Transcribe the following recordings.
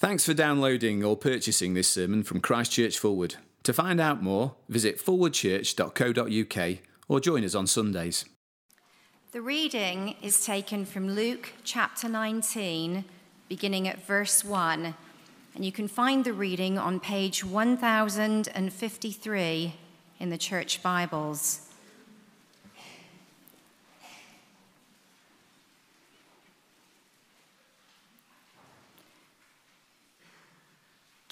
Thanks for downloading or purchasing this sermon from Christchurch Forward. To find out more, visit forwardchurch.co.uk or join us on Sundays. The reading is taken from Luke chapter 19, beginning at verse 1, and you can find the reading on page 1053 in the Church Bibles.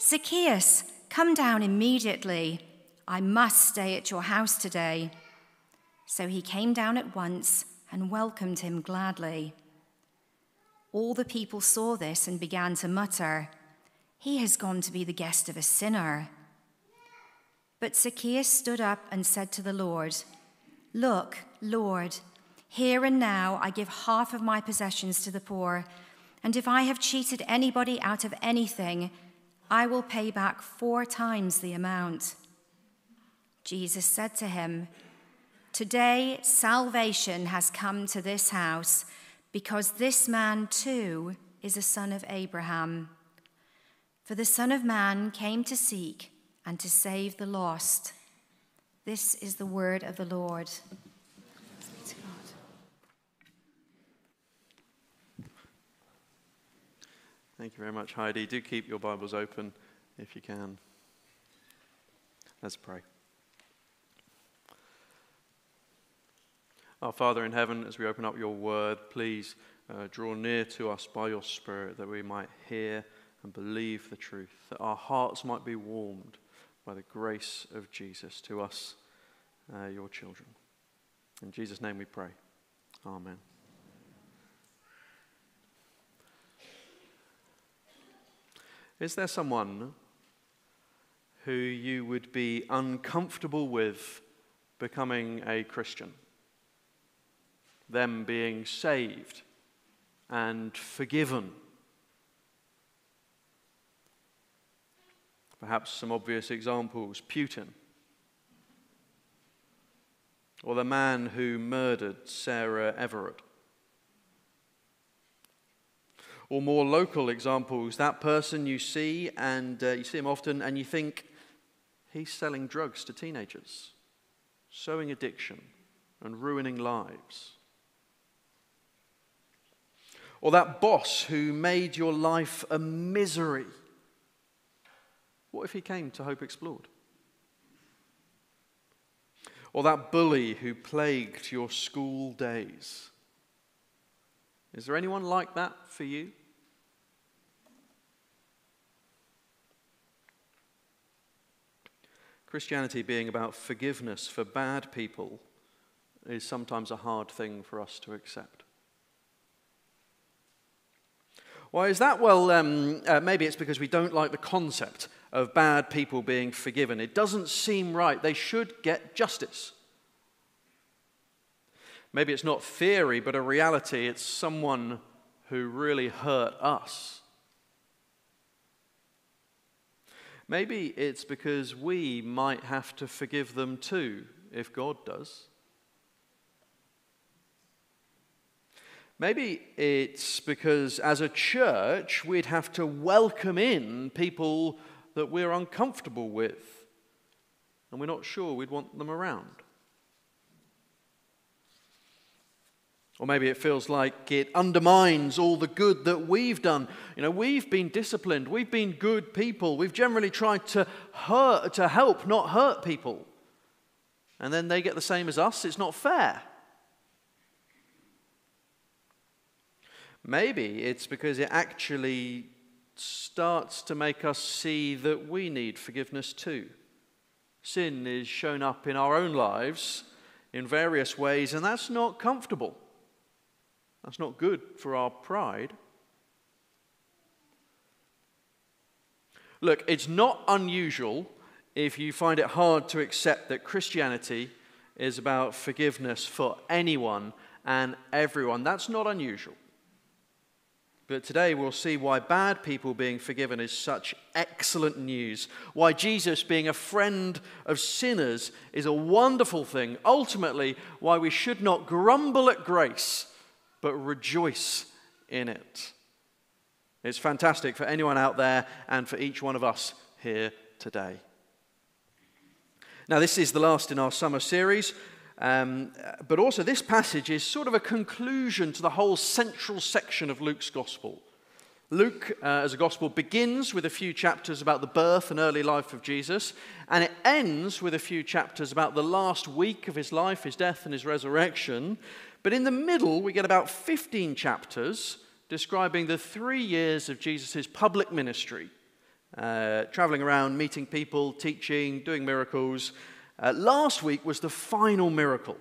Zacchaeus, come down immediately. I must stay at your house today. So he came down at once and welcomed him gladly. All the people saw this and began to mutter, He has gone to be the guest of a sinner. But Zacchaeus stood up and said to the Lord, Look, Lord, here and now I give half of my possessions to the poor, and if I have cheated anybody out of anything, I will pay back four times the amount. Jesus said to him, Today salvation has come to this house because this man too is a son of Abraham. For the Son of Man came to seek and to save the lost. This is the word of the Lord. Thank you very much, Heidi. Do keep your Bibles open if you can. Let's pray. Our Father in heaven, as we open up your word, please uh, draw near to us by your Spirit that we might hear and believe the truth, that our hearts might be warmed by the grace of Jesus to us, uh, your children. In Jesus' name we pray. Amen. Is there someone who you would be uncomfortable with becoming a Christian? Them being saved and forgiven? Perhaps some obvious examples Putin, or the man who murdered Sarah Everard or more local examples, that person you see and uh, you see him often and you think he's selling drugs to teenagers, sowing addiction and ruining lives. Or that boss who made your life a misery. What if he came to Hope Explored? Or that bully who plagued your school days? Is there anyone like that for you? Christianity being about forgiveness for bad people is sometimes a hard thing for us to accept. Why is that? Well, um, uh, maybe it's because we don't like the concept of bad people being forgiven. It doesn't seem right. They should get justice. Maybe it's not theory, but a reality. It's someone who really hurt us. Maybe it's because we might have to forgive them too, if God does. Maybe it's because as a church we'd have to welcome in people that we're uncomfortable with and we're not sure we'd want them around. Or maybe it feels like it undermines all the good that we've done. You know, we've been disciplined, we've been good people, we've generally tried to hurt, to help, not hurt people. And then they get the same as us. It's not fair. Maybe it's because it actually starts to make us see that we need forgiveness too. Sin is shown up in our own lives in various ways, and that's not comfortable. That's not good for our pride. Look, it's not unusual if you find it hard to accept that Christianity is about forgiveness for anyone and everyone. That's not unusual. But today we'll see why bad people being forgiven is such excellent news. Why Jesus being a friend of sinners is a wonderful thing. Ultimately, why we should not grumble at grace, but rejoice in it. It's fantastic for anyone out there and for each one of us here today. Now, this is the last in our summer series. Um, but also, this passage is sort of a conclusion to the whole central section of Luke's gospel. Luke, uh, as a gospel, begins with a few chapters about the birth and early life of Jesus, and it ends with a few chapters about the last week of his life, his death, and his resurrection. But in the middle, we get about 15 chapters describing the three years of Jesus' public ministry, uh, traveling around, meeting people, teaching, doing miracles. Uh, last week was the final miracle.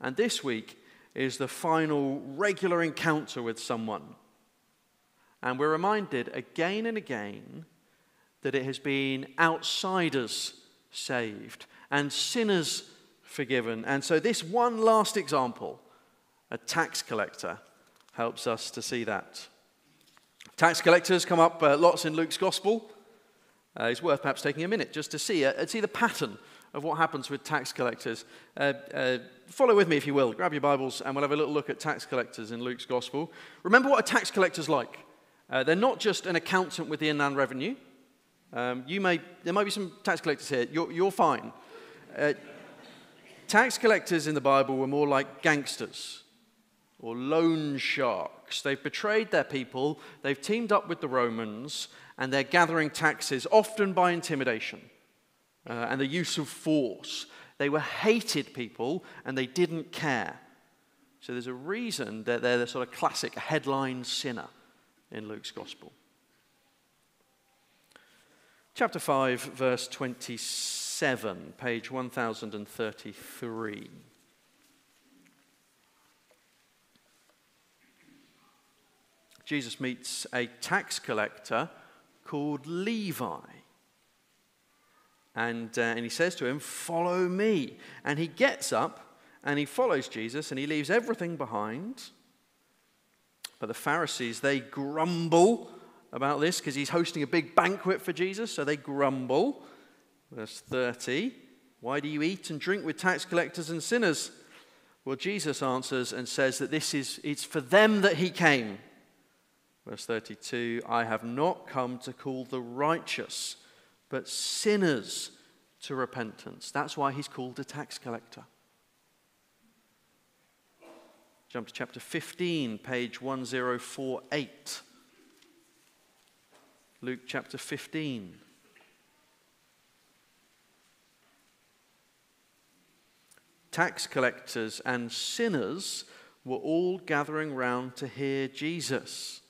And this week is the final regular encounter with someone. And we're reminded again and again that it has been outsiders saved and sinners forgiven. And so, this one last example, a tax collector, helps us to see that. Tax collectors come up uh, lots in Luke's gospel. Uh, it's worth perhaps taking a minute just to see, uh, see the pattern of what happens with tax collectors. Uh, uh, follow with me, if you will. Grab your Bibles, and we'll have a little look at tax collectors in Luke's Gospel. Remember what a tax collector's like. Uh, they're not just an accountant with the Inland Revenue. Um, you may, there might be some tax collectors here. You're, you're fine. Tax collectors in the Bible were more like gangsters or loan sharks. They've betrayed their people, they've teamed up with the Romans, and they're gathering taxes, often by intimidation uh, and the use of force. They were hated people and they didn't care. So there's a reason that they're the sort of classic headline sinner in Luke's gospel. Chapter 5, verse 27, page 1033. Jesus meets a tax collector called Levi. And, uh, and he says to him, Follow me. And he gets up and he follows Jesus and he leaves everything behind. But the Pharisees, they grumble about this because he's hosting a big banquet for Jesus, so they grumble. Verse 30 Why do you eat and drink with tax collectors and sinners? Well, Jesus answers and says that this is it's for them that he came. Verse 32 I have not come to call the righteous, but sinners to repentance. That's why he's called a tax collector. Jump to chapter 15, page 1048. Luke chapter 15. Tax collectors and sinners were all gathering round to hear Jesus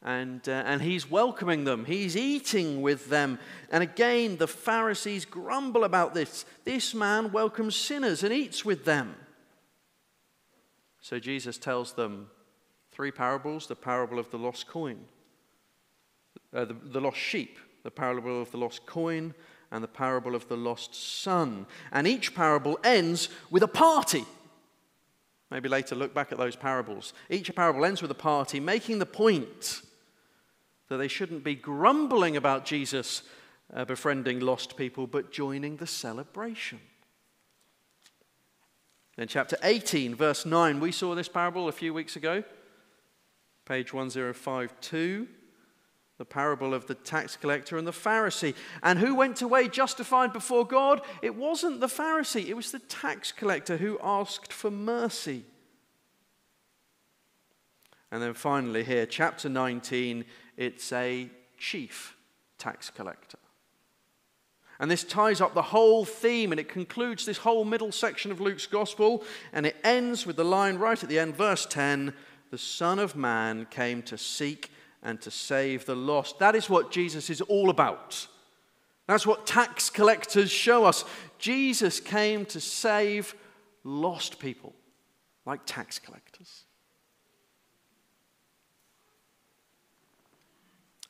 and, uh, and he's welcoming them. He's eating with them. And again, the Pharisees grumble about this. This man welcomes sinners and eats with them. So Jesus tells them three parables the parable of the lost coin, uh, the, the lost sheep, the parable of the lost coin, and the parable of the lost son. And each parable ends with a party. Maybe later look back at those parables. Each parable ends with a party, making the point that they shouldn't be grumbling about Jesus uh, befriending lost people, but joining the celebration. In chapter 18, verse 9, we saw this parable a few weeks ago, page 1052, the parable of the tax collector and the Pharisee. And who went away justified before God? It wasn't the Pharisee, it was the tax collector who asked for mercy. And then finally, here, chapter 19, it's a chief tax collector. And this ties up the whole theme and it concludes this whole middle section of Luke's gospel. And it ends with the line right at the end, verse 10 The Son of Man came to seek and to save the lost. That is what Jesus is all about. That's what tax collectors show us. Jesus came to save lost people, like tax collectors.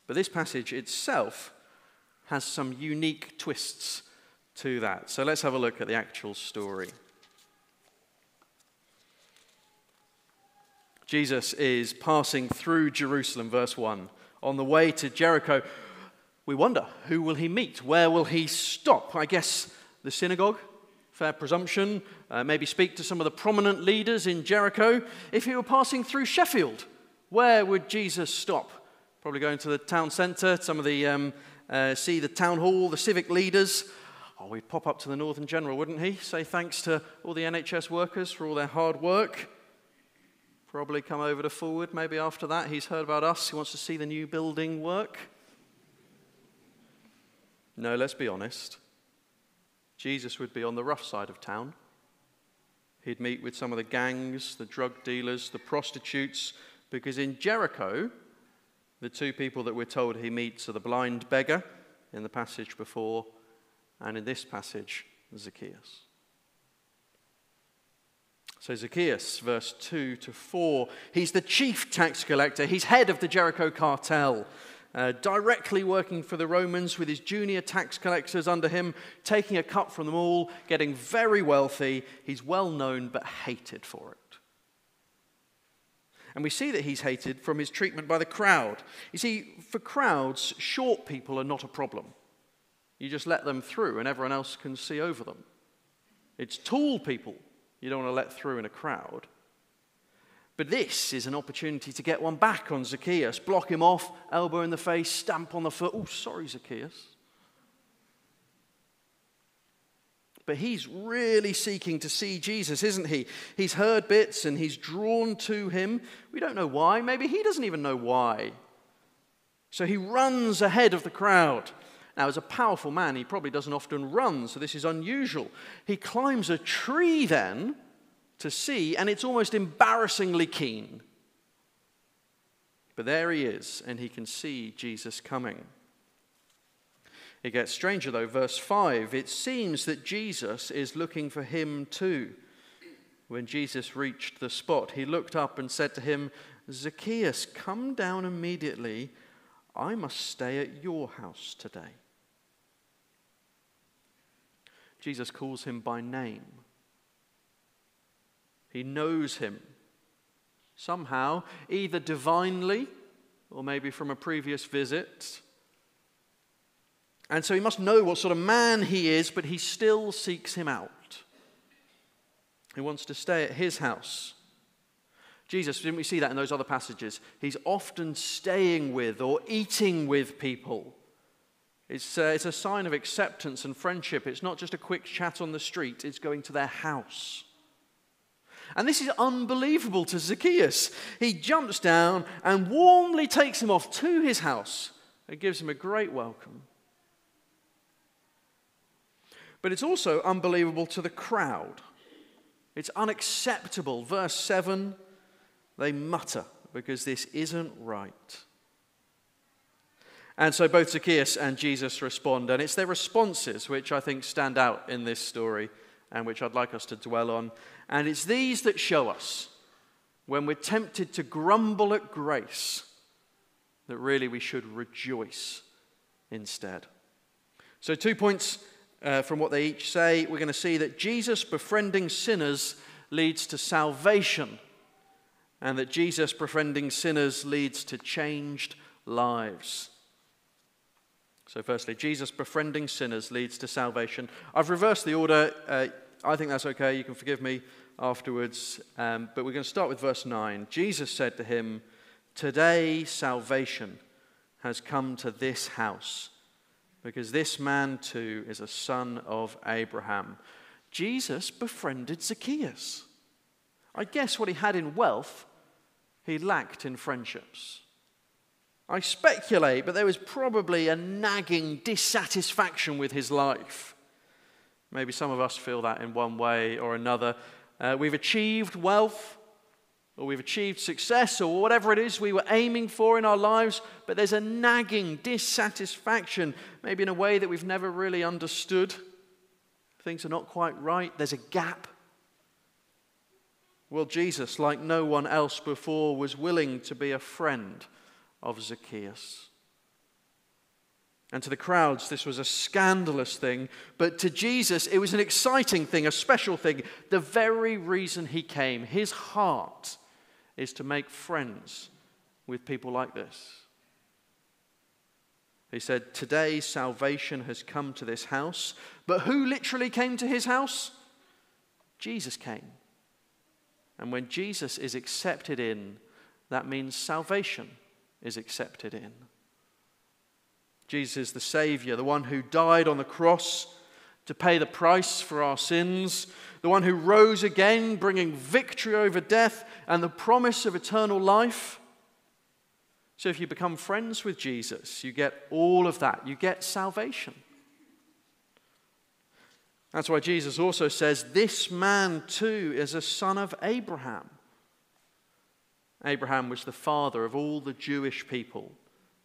But this passage itself has some unique twists to that. So let's have a look at the actual story. Jesus is passing through Jerusalem, verse 1, on the way to Jericho. We wonder who will he meet? Where will he stop? I guess the synagogue, fair presumption. Uh, maybe speak to some of the prominent leaders in Jericho. If he were passing through Sheffield, where would Jesus stop? Probably going to the town centre, some of the, um, uh, see the town hall, the civic leaders. Oh, we'd pop up to the Northern General, wouldn't he? Say thanks to all the NHS workers for all their hard work. Probably come over to Forward maybe after that. He's heard about us. He wants to see the new building work. No, let's be honest. Jesus would be on the rough side of town. He'd meet with some of the gangs, the drug dealers, the prostitutes, because in Jericho, the two people that we're told he meets are the blind beggar in the passage before, and in this passage, Zacchaeus. So, Zacchaeus, verse 2 to 4, he's the chief tax collector, he's head of the Jericho cartel. Uh, directly working for the Romans with his junior tax collectors under him, taking a cut from them all, getting very wealthy. He's well known but hated for it. And we see that he's hated from his treatment by the crowd. You see, for crowds, short people are not a problem. You just let them through and everyone else can see over them. It's tall people you don't want to let through in a crowd. But this is an opportunity to get one back on Zacchaeus, block him off, elbow in the face, stamp on the foot. Oh, sorry, Zacchaeus. But he's really seeking to see Jesus, isn't he? He's heard bits and he's drawn to him. We don't know why. Maybe he doesn't even know why. So he runs ahead of the crowd. Now, as a powerful man, he probably doesn't often run, so this is unusual. He climbs a tree then to see, and it's almost embarrassingly keen. But there he is, and he can see Jesus coming. It gets stranger though, verse 5. It seems that Jesus is looking for him too. When Jesus reached the spot, he looked up and said to him, Zacchaeus, come down immediately. I must stay at your house today. Jesus calls him by name. He knows him. Somehow, either divinely or maybe from a previous visit. And so he must know what sort of man he is, but he still seeks him out. He wants to stay at his house. Jesus, didn't we see that in those other passages? He's often staying with or eating with people. It's, uh, it's a sign of acceptance and friendship. It's not just a quick chat on the street, it's going to their house. And this is unbelievable to Zacchaeus. He jumps down and warmly takes him off to his house and gives him a great welcome. But it's also unbelievable to the crowd. It's unacceptable. Verse 7 they mutter because this isn't right. And so both Zacchaeus and Jesus respond, and it's their responses which I think stand out in this story and which I'd like us to dwell on. And it's these that show us when we're tempted to grumble at grace that really we should rejoice instead. So, two points uh, from what they each say, we're going to see that Jesus befriending sinners leads to salvation, and that Jesus befriending sinners leads to changed lives. So, firstly, Jesus befriending sinners leads to salvation. I've reversed the order. Uh, I think that's okay. You can forgive me afterwards. Um, but we're going to start with verse 9. Jesus said to him, Today salvation has come to this house, because this man too is a son of Abraham. Jesus befriended Zacchaeus. I guess what he had in wealth, he lacked in friendships. I speculate, but there was probably a nagging dissatisfaction with his life. Maybe some of us feel that in one way or another. Uh, we've achieved wealth, or we've achieved success, or whatever it is we were aiming for in our lives, but there's a nagging dissatisfaction, maybe in a way that we've never really understood. Things are not quite right, there's a gap. Well, Jesus, like no one else before, was willing to be a friend of Zacchaeus. And to the crowds, this was a scandalous thing. But to Jesus, it was an exciting thing, a special thing. The very reason he came, his heart, is to make friends with people like this. He said, Today salvation has come to this house. But who literally came to his house? Jesus came. And when Jesus is accepted in, that means salvation is accepted in. Jesus is the Savior, the one who died on the cross to pay the price for our sins, the one who rose again, bringing victory over death and the promise of eternal life. So, if you become friends with Jesus, you get all of that. You get salvation. That's why Jesus also says, This man too is a son of Abraham. Abraham was the father of all the Jewish people,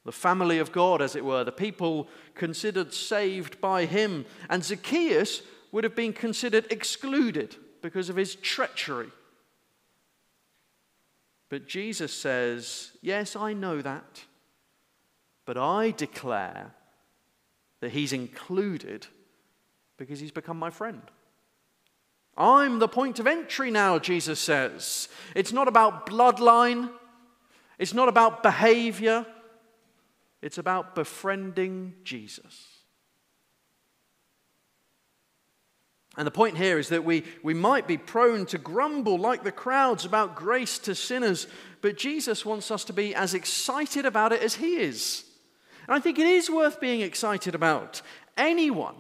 the family of God, as it were, the people considered saved by him. And Zacchaeus would have been considered excluded because of his treachery. But Jesus says, Yes, I know that, but I declare that he's included because he's become my friend. I'm the point of entry now, Jesus says. It's not about bloodline, it's not about behavior, it's about befriending Jesus. And the point here is that we, we might be prone to grumble like the crowds about grace to sinners, but Jesus wants us to be as excited about it as he is. And I think it is worth being excited about. Anyone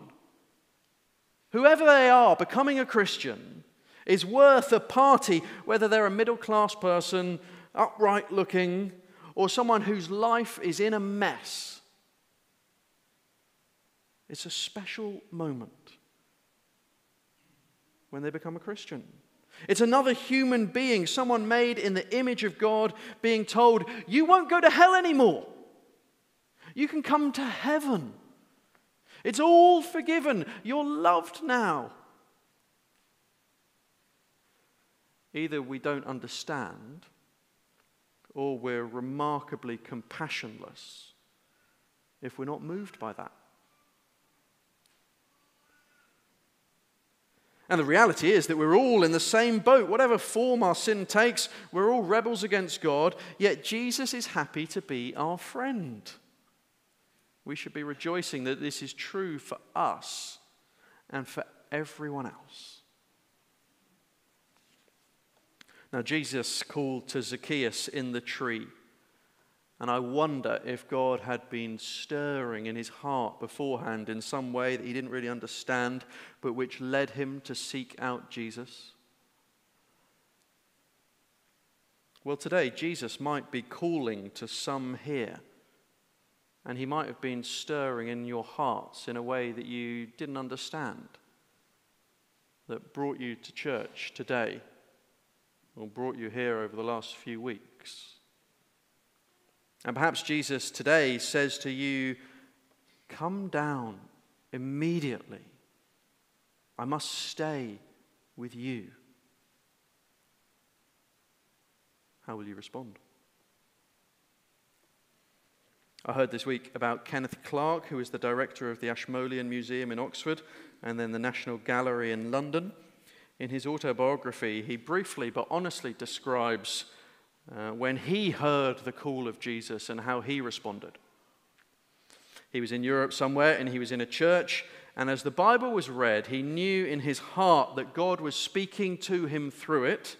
Whoever they are, becoming a Christian is worth a party, whether they're a middle class person, upright looking, or someone whose life is in a mess. It's a special moment when they become a Christian. It's another human being, someone made in the image of God, being told, You won't go to hell anymore. You can come to heaven. It's all forgiven. You're loved now. Either we don't understand or we're remarkably compassionless if we're not moved by that. And the reality is that we're all in the same boat. Whatever form our sin takes, we're all rebels against God, yet Jesus is happy to be our friend. We should be rejoicing that this is true for us and for everyone else. Now, Jesus called to Zacchaeus in the tree, and I wonder if God had been stirring in his heart beforehand in some way that he didn't really understand, but which led him to seek out Jesus. Well, today, Jesus might be calling to some here and He might have been stirring in your hearts in a way that you didn't understand, that brought you to church today, or brought you here over the last few weeks. And perhaps Jesus today says to you, Come down immediately. I must stay with you. How will you respond? I heard this week about Kenneth Clark, who is the director of the Ashmolean Museum in Oxford and then the National Gallery in London. In his autobiography, he briefly but honestly describes uh, when he heard the call of Jesus and how he responded. He was in Europe somewhere and he was in a church, and as the Bible was read, he knew in his heart that God was speaking to him through it.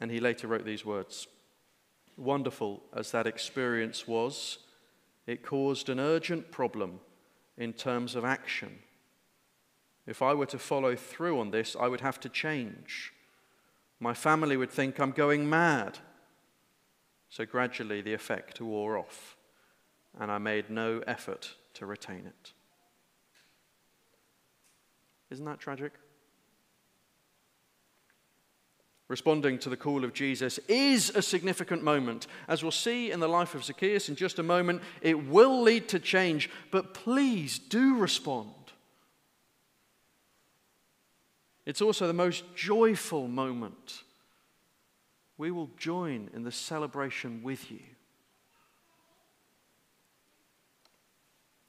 And he later wrote these words Wonderful as that experience was, it caused an urgent problem in terms of action. If I were to follow through on this, I would have to change. My family would think I'm going mad. So gradually the effect wore off, and I made no effort to retain it. Isn't that tragic? Responding to the call of Jesus is a significant moment. As we'll see in the life of Zacchaeus in just a moment, it will lead to change, but please do respond. It's also the most joyful moment. We will join in the celebration with you.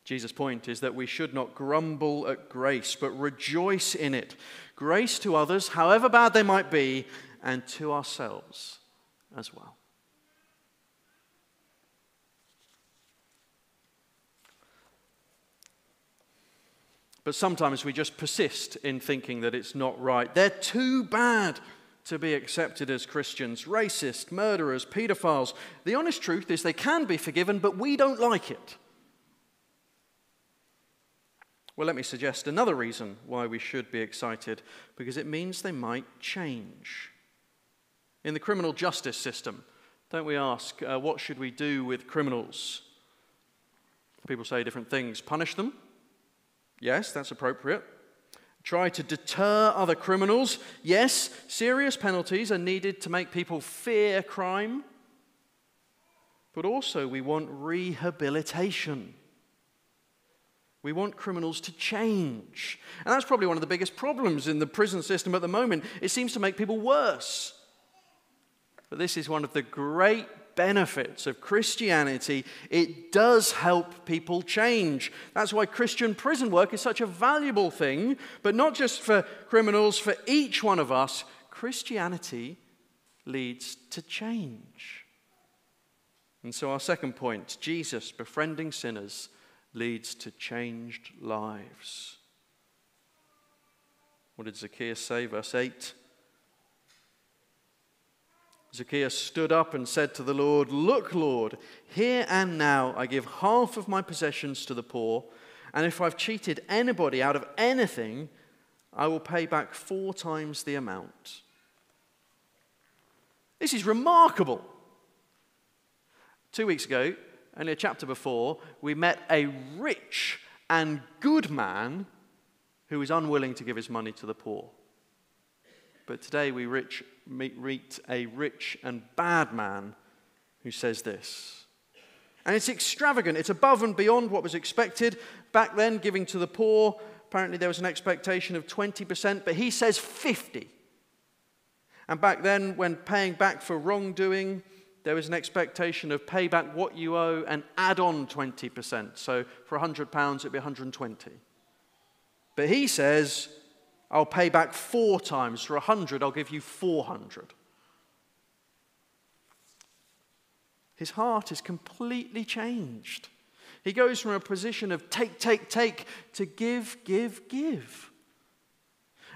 Jesus' point is that we should not grumble at grace, but rejoice in it. Grace to others, however bad they might be, and to ourselves as well. But sometimes we just persist in thinking that it's not right. They're too bad to be accepted as Christians racist, murderers, paedophiles. The honest truth is they can be forgiven, but we don't like it. Well, let me suggest another reason why we should be excited because it means they might change. In the criminal justice system, don't we ask, uh, what should we do with criminals? People say different things. Punish them? Yes, that's appropriate. Try to deter other criminals? Yes, serious penalties are needed to make people fear crime. But also, we want rehabilitation. We want criminals to change. And that's probably one of the biggest problems in the prison system at the moment. It seems to make people worse. But this is one of the great benefits of Christianity. It does help people change. That's why Christian prison work is such a valuable thing, but not just for criminals, for each one of us. Christianity leads to change. And so, our second point Jesus befriending sinners leads to changed lives. What did Zacchaeus say? Verse 8. Zacchaeus stood up and said to the Lord, Look, Lord, here and now I give half of my possessions to the poor, and if I've cheated anybody out of anything, I will pay back four times the amount. This is remarkable. Two weeks ago, only a chapter before, we met a rich and good man who was unwilling to give his money to the poor. But today we rich, meet a rich and bad man who says this. And it's extravagant, it's above and beyond what was expected. Back then, giving to the poor, apparently there was an expectation of 20%, but he says 50. And back then, when paying back for wrongdoing, there was an expectation of pay back what you owe and add on 20%. So for £100, it'd be 120. But he says, I'll pay back four times. For 100, I'll give you 400. His heart is completely changed. He goes from a position of take, take, take to give, give, give.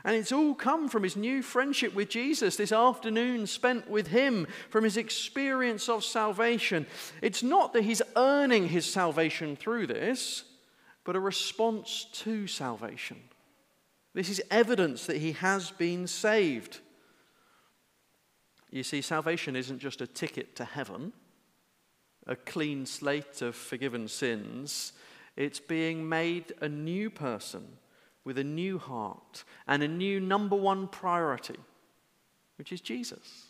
And it's all come from his new friendship with Jesus, this afternoon spent with him, from his experience of salvation. It's not that he's earning his salvation through this, but a response to salvation. This is evidence that he has been saved. You see, salvation isn't just a ticket to heaven, a clean slate of forgiven sins. It's being made a new person with a new heart and a new number one priority, which is Jesus.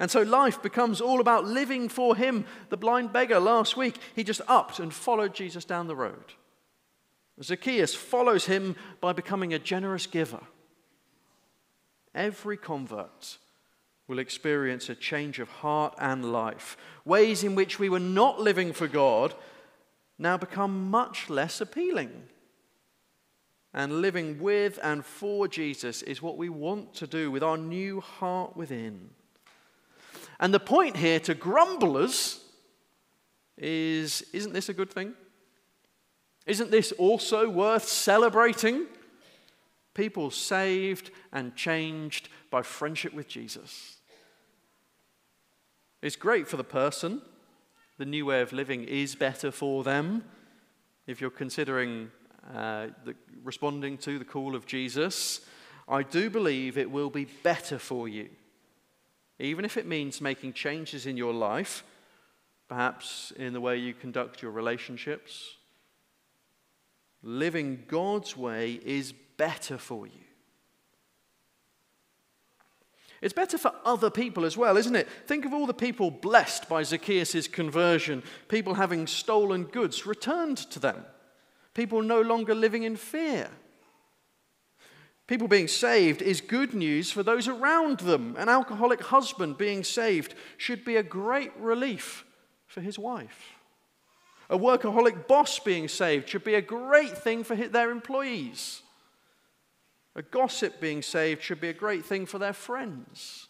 And so life becomes all about living for Him. The blind beggar last week, he just upped and followed Jesus down the road. Zacchaeus follows him by becoming a generous giver. Every convert will experience a change of heart and life. Ways in which we were not living for God now become much less appealing. And living with and for Jesus is what we want to do with our new heart within. And the point here to grumblers is isn't this a good thing? Isn't this also worth celebrating? People saved and changed by friendship with Jesus. It's great for the person. The new way of living is better for them. If you're considering uh, the, responding to the call of Jesus, I do believe it will be better for you. Even if it means making changes in your life, perhaps in the way you conduct your relationships, living God's way is better for you. It's better for other people as well, isn't it? Think of all the people blessed by Zacchaeus' conversion, people having stolen goods returned to them, people no longer living in fear. People being saved is good news for those around them. An alcoholic husband being saved should be a great relief for his wife. A workaholic boss being saved should be a great thing for their employees. A gossip being saved should be a great thing for their friends.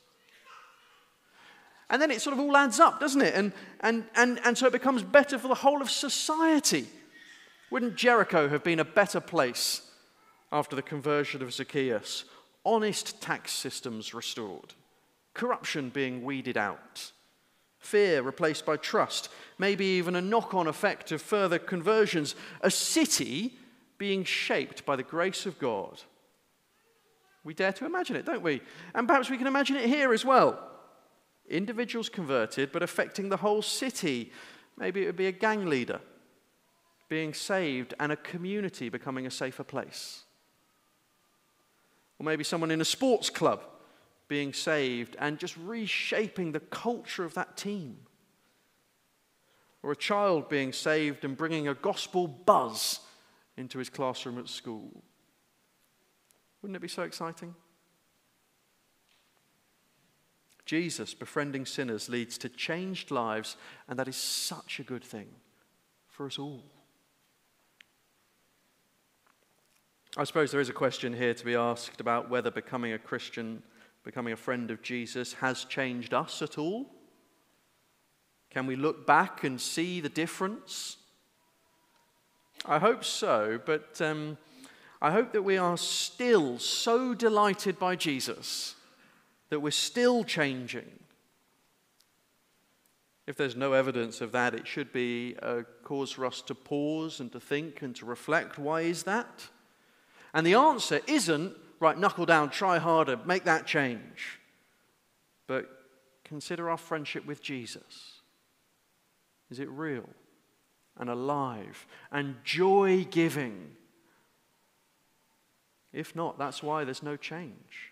And then it sort of all adds up, doesn't it? And, and, and, and so it becomes better for the whole of society. Wouldn't Jericho have been a better place after the conversion of Zacchaeus? Honest tax systems restored, corruption being weeded out, fear replaced by trust, maybe even a knock on effect of further conversions, a city being shaped by the grace of God. We dare to imagine it, don't we? And perhaps we can imagine it here as well. Individuals converted, but affecting the whole city. Maybe it would be a gang leader being saved and a community becoming a safer place. Or maybe someone in a sports club being saved and just reshaping the culture of that team. Or a child being saved and bringing a gospel buzz into his classroom at school. Wouldn't it be so exciting? Jesus befriending sinners leads to changed lives, and that is such a good thing for us all. I suppose there is a question here to be asked about whether becoming a Christian, becoming a friend of Jesus, has changed us at all. Can we look back and see the difference? I hope so, but um, I hope that we are still so delighted by Jesus that we're still changing. If there's no evidence of that, it should be a cause for us to pause and to think and to reflect. Why is that? And the answer isn't, right, knuckle down, try harder, make that change. But consider our friendship with Jesus. Is it real and alive and joy giving? If not, that's why there's no change.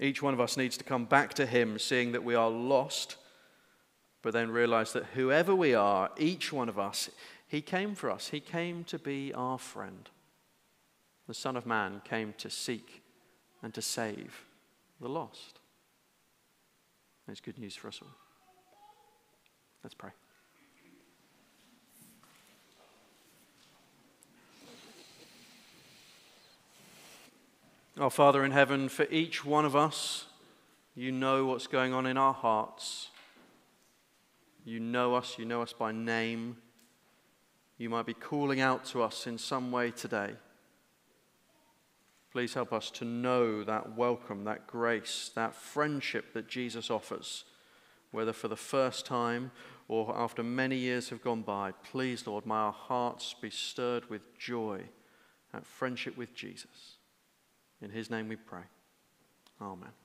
Each one of us needs to come back to Him, seeing that we are lost, but then realize that whoever we are, each one of us, he came for us. He came to be our friend. The Son of Man came to seek and to save the lost. That's good news for us all. Let's pray. Our Father in heaven, for each one of us, you know what's going on in our hearts. You know us, you know us by name you might be calling out to us in some way today. Please help us to know that welcome, that grace, that friendship that Jesus offers, whether for the first time or after many years have gone by. Please, Lord, may our hearts be stirred with joy at friendship with Jesus. In his name we pray. Amen.